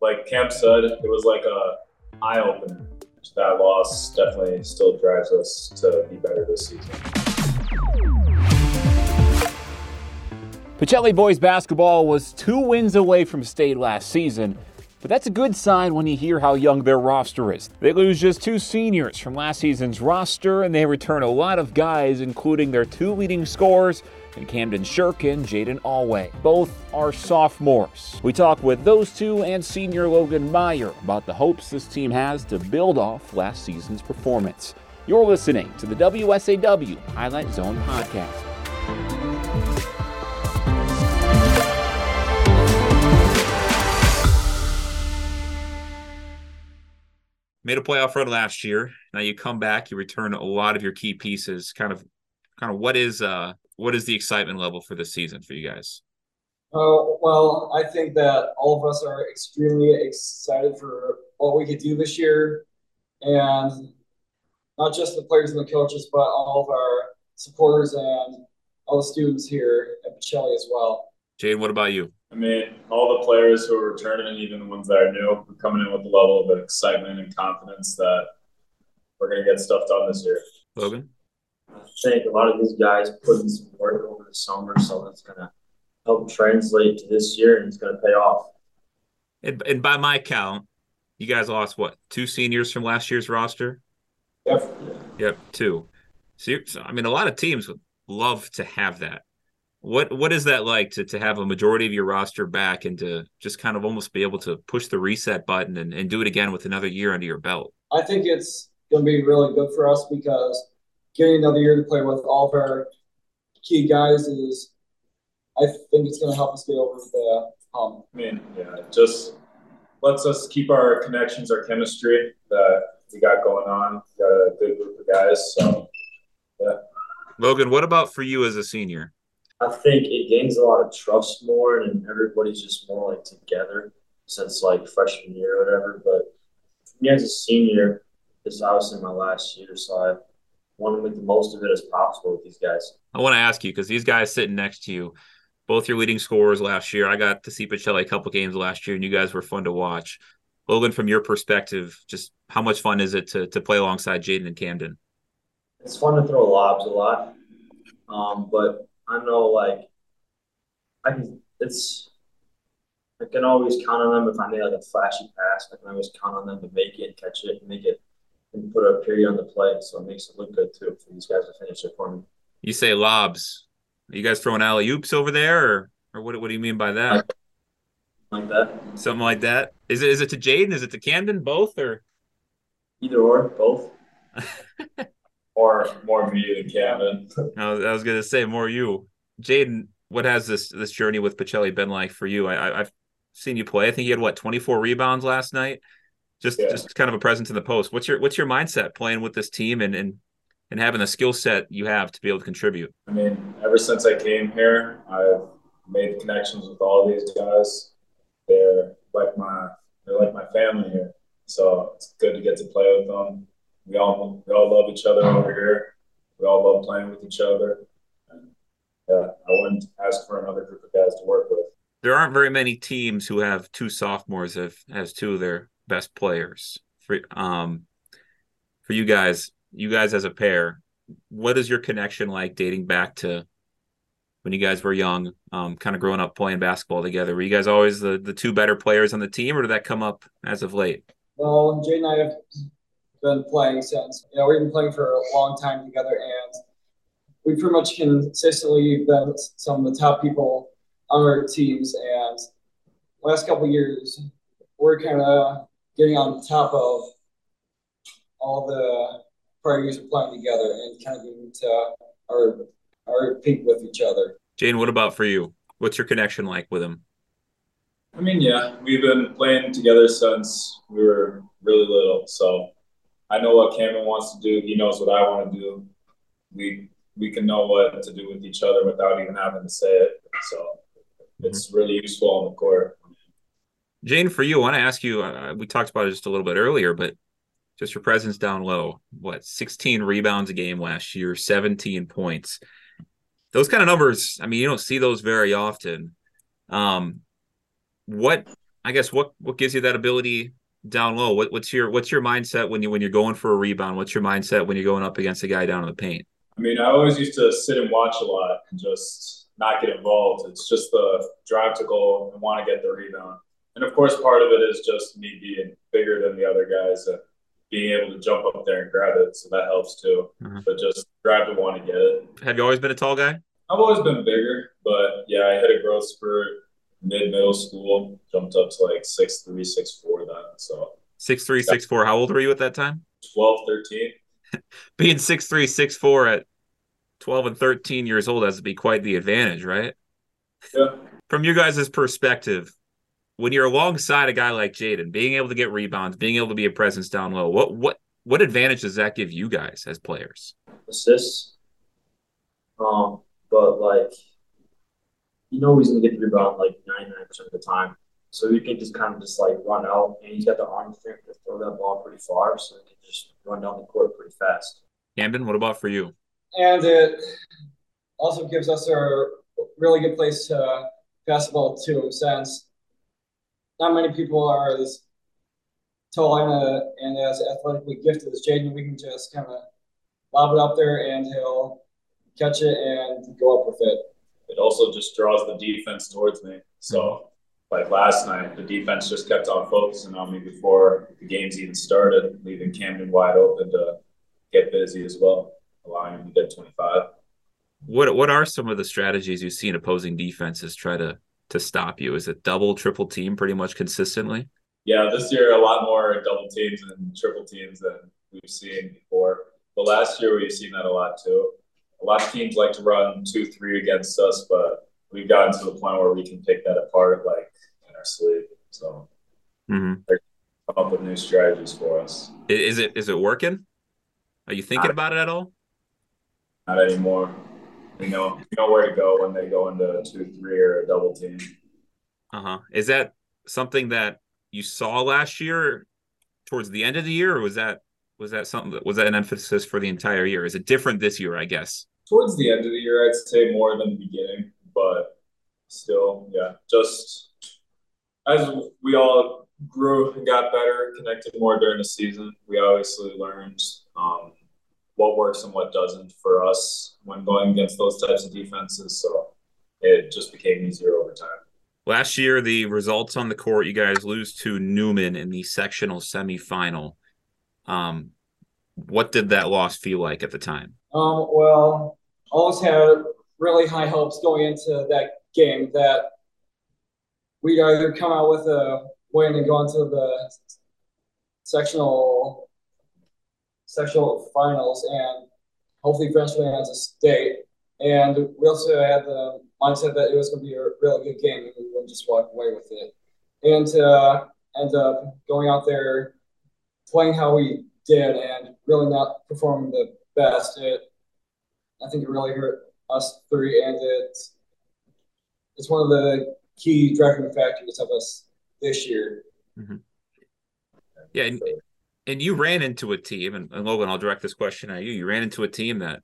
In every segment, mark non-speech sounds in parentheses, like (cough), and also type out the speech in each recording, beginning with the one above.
Like Camp said, it was like a eye opener. That loss definitely still drives us to be better this season. Pacelli boys basketball was two wins away from state last season, but that's a good sign when you hear how young their roster is. They lose just two seniors from last season's roster, and they return a lot of guys, including their two leading scorers and Camden Schurk and Jaydon Awe. Both are sophomores. We talk with those two and senior Logan Mayer about the hopes this team has to build off last season's performance. You're listening to the WSAW Highlight Zone podcast. Made a playoff run last year. Now you come back, you return a lot of your key pieces. Kind of, kind of what is uh what is the excitement level for this season for you guys? Uh, well, I think that all of us are extremely excited for what we could do this year, and not just the players and the coaches, but all of our supporters and all the students here at Pacelli as well. Jade, what about you? I mean, all the players who are returning, even the ones that are new, are coming in with a level of excitement and confidence that we're going to get stuff done this year. Logan? I think a lot of these guys put in some work over the summer, so that's going to help translate to this year and it's going to pay off. And, and by my count, you guys lost what? Two seniors from last year's roster? Yep. Yep, two. So, so I mean, a lot of teams would love to have that. What what is that like to to have a majority of your roster back and to just kind of almost be able to push the reset button and, and do it again with another year under your belt? I think it's going to be really good for us because getting another year to play with all of our key guys is, I think it's going to help us get over the hump. I mean, yeah, just lets us keep our connections, our chemistry that we got going on. We got a good group of guys, so yeah. Logan, what about for you as a senior? I think it gains a lot of trust more, and everybody's just more like together since like freshman year or whatever. But me as a senior, this is obviously my last year, so I want to make the most of it as possible with these guys. I want to ask you because these guys sitting next to you, both your leading scorers last year. I got to see Pacelli a couple games last year, and you guys were fun to watch. Logan, from your perspective, just how much fun is it to to play alongside Jaydon and Camden? It's fun to throw lobs a lot, um, but I know like I can it's I can always count on them if I need like a flashy pass. I can always count on them to make it, catch it, and make it, and put a period on the play. So it makes it look good too for these guys to finish it for me. You say lobs. Are you guys throwing alley oops over there, or or what? What do you mean by that? Like that. Something like that. Is it is it to Jaydon? Is it to Camden? Both or either or both? (laughs) more more of me than Kevin. I was, I was gonna say more you, Jaydon. What has this this journey with Pacelli been like for you? I, have seen you play. I think you had what twenty four rebounds last night. Just yeah. just kind of a presence in the post. What's your what's your mindset playing with this team and and and having the skill set you have to be able to contribute? I mean, ever since I came here, I've made connections with all these guys. They're like my they're like my family here. So it's good to get to play with them we all we all love each other over here. We all love playing with each other. And yeah, I wouldn't ask for another group of guys to work with. There aren't very many teams who have two sophomores as, as two of their best players. For um, for you guys, you guys as a pair, what is your connection like dating back to when you guys were young, um, kind of growing up playing basketball together? Were you guys always the the two better players on the team, or did that come up as of late? Well, Jay and I have been playing since. You know, we've been playing for a long time together, and we pretty much consistently been some of the top people on our teams. And last couple years, we're kind of getting on top of all the prior years of playing together and kind of getting to our our peak with each other. Jane, what about for you? What's your connection like with him? I mean, yeah, we've been playing together since we were really little. So I know what Cameron wants to do. He knows what I want to do. We we can know what to do with each other without even having to say it. So it's really useful on the court. Jane, for you, I want to ask you. Uh, we talked about it just a little bit earlier, but just your presence down low. What, 16 rebounds a game last year, 17 points. those kind of numbers, I mean, you don't see those very often. Um, what I guess what what gives you that ability down low? What, what's your what's your mindset when you when you're going for a rebound? What's your mindset when you're going up against a guy down in the paint? I mean, I always used to sit and watch a lot and just not get involved. It's just the drive to goal and want to get the rebound. And of course, part of it is just me being bigger than the other guys and being able to jump up there and grab it. So that helps too. Mm-hmm. But just drive to want to get it. Have you always been a tall guy? I've always been bigger, but yeah, I hit a growth spurt mid middle school, jumped up to like six three, six four then. So six three, six four. How old were you at that time? 12, 13. (laughs) Being six three, six four at twelve and thirteen years old has to be quite the advantage, right? Yeah. From your guys' perspective, when you're alongside a guy like Jaydon, being able to get rebounds, being able to be a presence down low, what what what advantage does that give you guys as players? Assists. Um, but like you know he's gonna get the rebound like 99% of the time. So he can just kind of just like run out and he's got the arm strength to throw that ball pretty far, so he can just run down the court pretty fast. Camden, what about for you? And it also gives us a really good place to pass the ball to, since not many people are as tall and, uh, and as athletically gifted as Jaydon. We can just kind of lob it up there and he'll catch it and go up with it. It also just draws the defense towards me. So, hmm. like last night, the defense just kept on focusing on me before the games even started, leaving Camden wide open to get busy as well, allowing him to get 25. What what are some of the strategies you see in opposing defenses try to to stop you? Is it double, triple team pretty much consistently? Yeah, this year a lot more double teams and triple teams than we've seen before. But last year we've seen that a lot too a lot of teams like to run two, three against us, but we've gotten to the point where we can pick that apart like in our sleep. So mm-hmm. come up with new strategies for us. Is it is it working? Are you thinking not, about it at all? Not anymore. We know we know where to go when they go into two, three, or a double team. Uh huh. Is that something that you saw last year, towards the end of the year, or was that was that something that was that an emphasis for the entire year? Is it different this year? I guess towards the end of the year, I'd say more than the beginning, but still, yeah, just as we all grew and got better, connected more during the season, we obviously learned um, what works and what doesn't for us when going against those types of defenses. So it just became easier over time. Last year, the results on the court, you guys lose to Newman in the sectional semifinal. Um, what did that loss feel like at the time? Um, well, always had really high hopes going into that game that we'd either come out with a win and go into the sectional sectional finals and hopefully eventually as a state. And we also had the mindset that it was going to be a really good game and we wouldn't just walk away with it. And to uh, end up going out there playing how we did and really not performing the best, it I think it really hurt us three, and it's it's one of the key driving factors of us this year. Mm-hmm. Yeah, and, and you ran into a team, and, and, Logan, I'll direct this question at you. You ran into a team that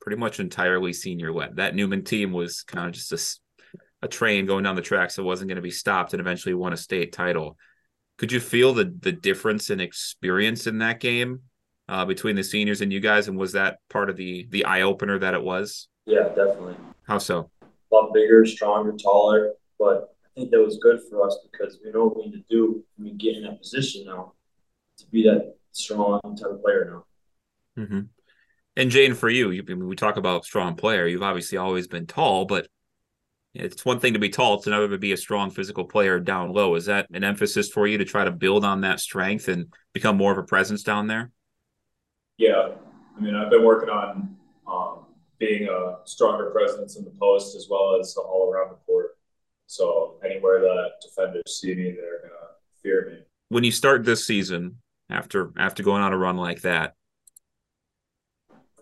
pretty much entirely senior led. That Newman team was kind of just a, a train going down the tracks that wasn't going to be stopped, and eventually won a state title. Could you feel the the difference in experience in that game uh, between the seniors and you guys, and was that part of the the eye opener that it was? Yeah, definitely. How so? A lot bigger, stronger, taller, but I think that was good for us because we know what we need to do when we get in that position now to be that strong type of player now. Mm-hmm. And Jane, for you, you we talk about strong player. You've obviously always been tall, but it's one thing to be tall; it's another to be a strong physical player down low. Is that an emphasis for you to try to build on that strength and become more of a presence down there? Yeah, I mean, I've been working on um, being a stronger presence in the post as well as all around the court. So anywhere that defenders see me, they're gonna fear me. When you start this season, after after going on a run like that,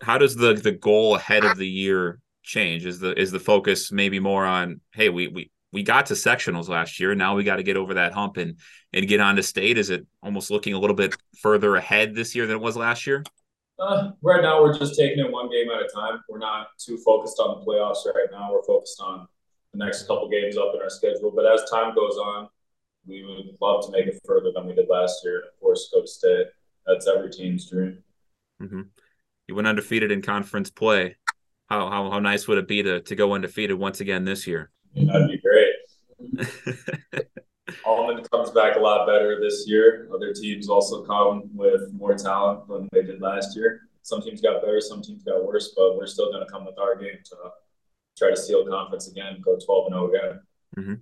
how does the the goal ahead of the year change? Is the is the focus maybe more on hey we we we got to sectionals last year. Now we got to get over that hump and and get on to state. Is it almost looking a little bit further ahead this year than it was last year? Uh, right now, we're just taking it one game at a time. We're not too focused on the playoffs right now. We're focused on the next couple games up in our schedule. But as time goes on, we would love to make it further than we did last year. And Of course, go to state. That's every team's dream. Mm-hmm. You went undefeated in conference play. How, how how nice would it be to to go undefeated once again this year? Yeah, that'd be great. (laughs) Allman comes back a lot better this year. Other teams also come with more talent than they did last year. Some teams got better, some teams got worse, but we're still going to come with our game to try to steal conference again, go 12 and 0 again. Mm-hmm.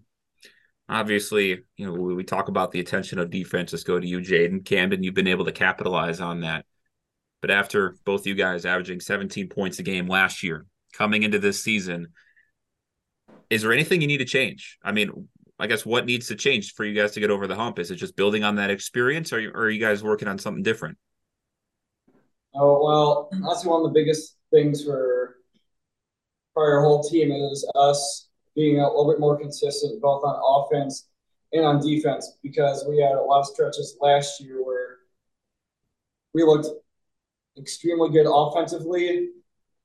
Obviously, you know, we talk about the attention of defense. Let's go to you, Jaydon. Camden, you've been able to capitalize on that. But after both you guys averaging 17 points a game last year, coming into this season, is there anything you need to change? I mean, I guess what needs to change for you guys to get over the hump? Is it just building on that experience, or, or are you guys working on something different? Oh well, that's one of the biggest things for for our whole team is us being a little bit more consistent both on offense and on defense because we had a lot of stretches last year where we looked extremely good offensively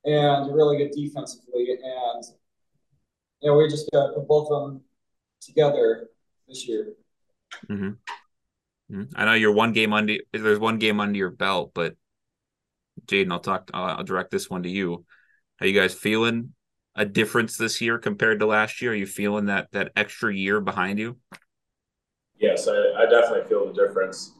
and really good defensively and you know we just got to put both of them together this year. Mm-hmm. Mm-hmm. I know you're one game under. There's one game under your belt, but Jaydon, I'll talk. I'll direct this one to you. Are you guys feeling a difference this year compared to last year? Are you feeling that that extra year behind you? Yes, I, I definitely feel the difference.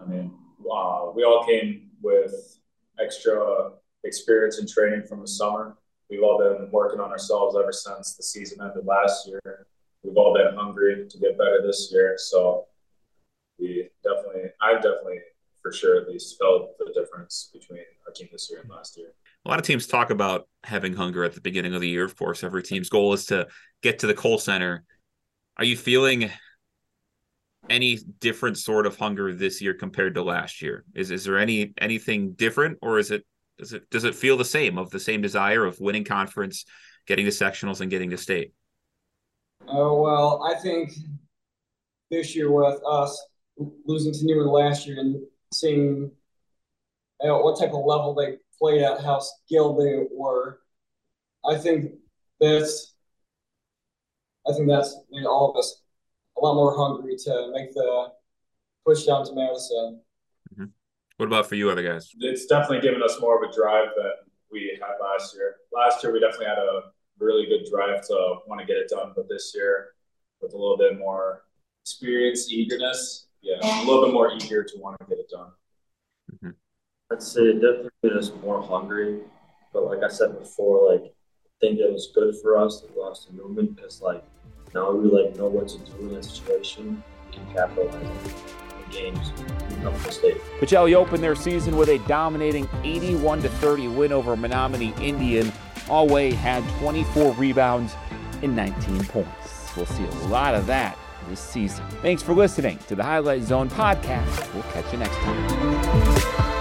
I mean, uh, we all came with extra experience and training from the summer. We've all been working on ourselves ever since the season ended last year we've all been hungry to get better this year. So we definitely, I've definitely, for sure, at least felt the difference between our team this year and last year. A lot of teams talk about having hunger at the beginning of the year. Of course, every team's goal is to get to the Kohl Center. Are you feeling any different sort of hunger this year compared to last year? Is is there any anything different, or is it does it does it feel the same of the same desire of winning conference, getting to sectionals, and getting to state? Oh, well, I think this year with us losing to Newman last year and seeing you know, what type of level they played at, how skilled they were, I think that's I think that's made all of us a lot more hungry to make the push down to Madison. Mm-hmm. What about for you, other guys? It's definitely given us more of a drive than we had last year. Last year, we definitely had a really good drive to want to get it done. But this year, with a little bit more experience, eagerness, yeah, a little bit more eager to want to get it done. Mm-hmm. I'd say definitely made us more hungry. But like I said before, like I think it was good for us to lost to Newman because like now we like know what to do in that situation and capitalize on games. Pacelli opened their season with a dominating 81 30 win over Menominee Indian Awe had 24 rebounds and 19 points. We'll see a lot of that this season. Thanks for listening to the Highlight Zone podcast. We'll catch you next time.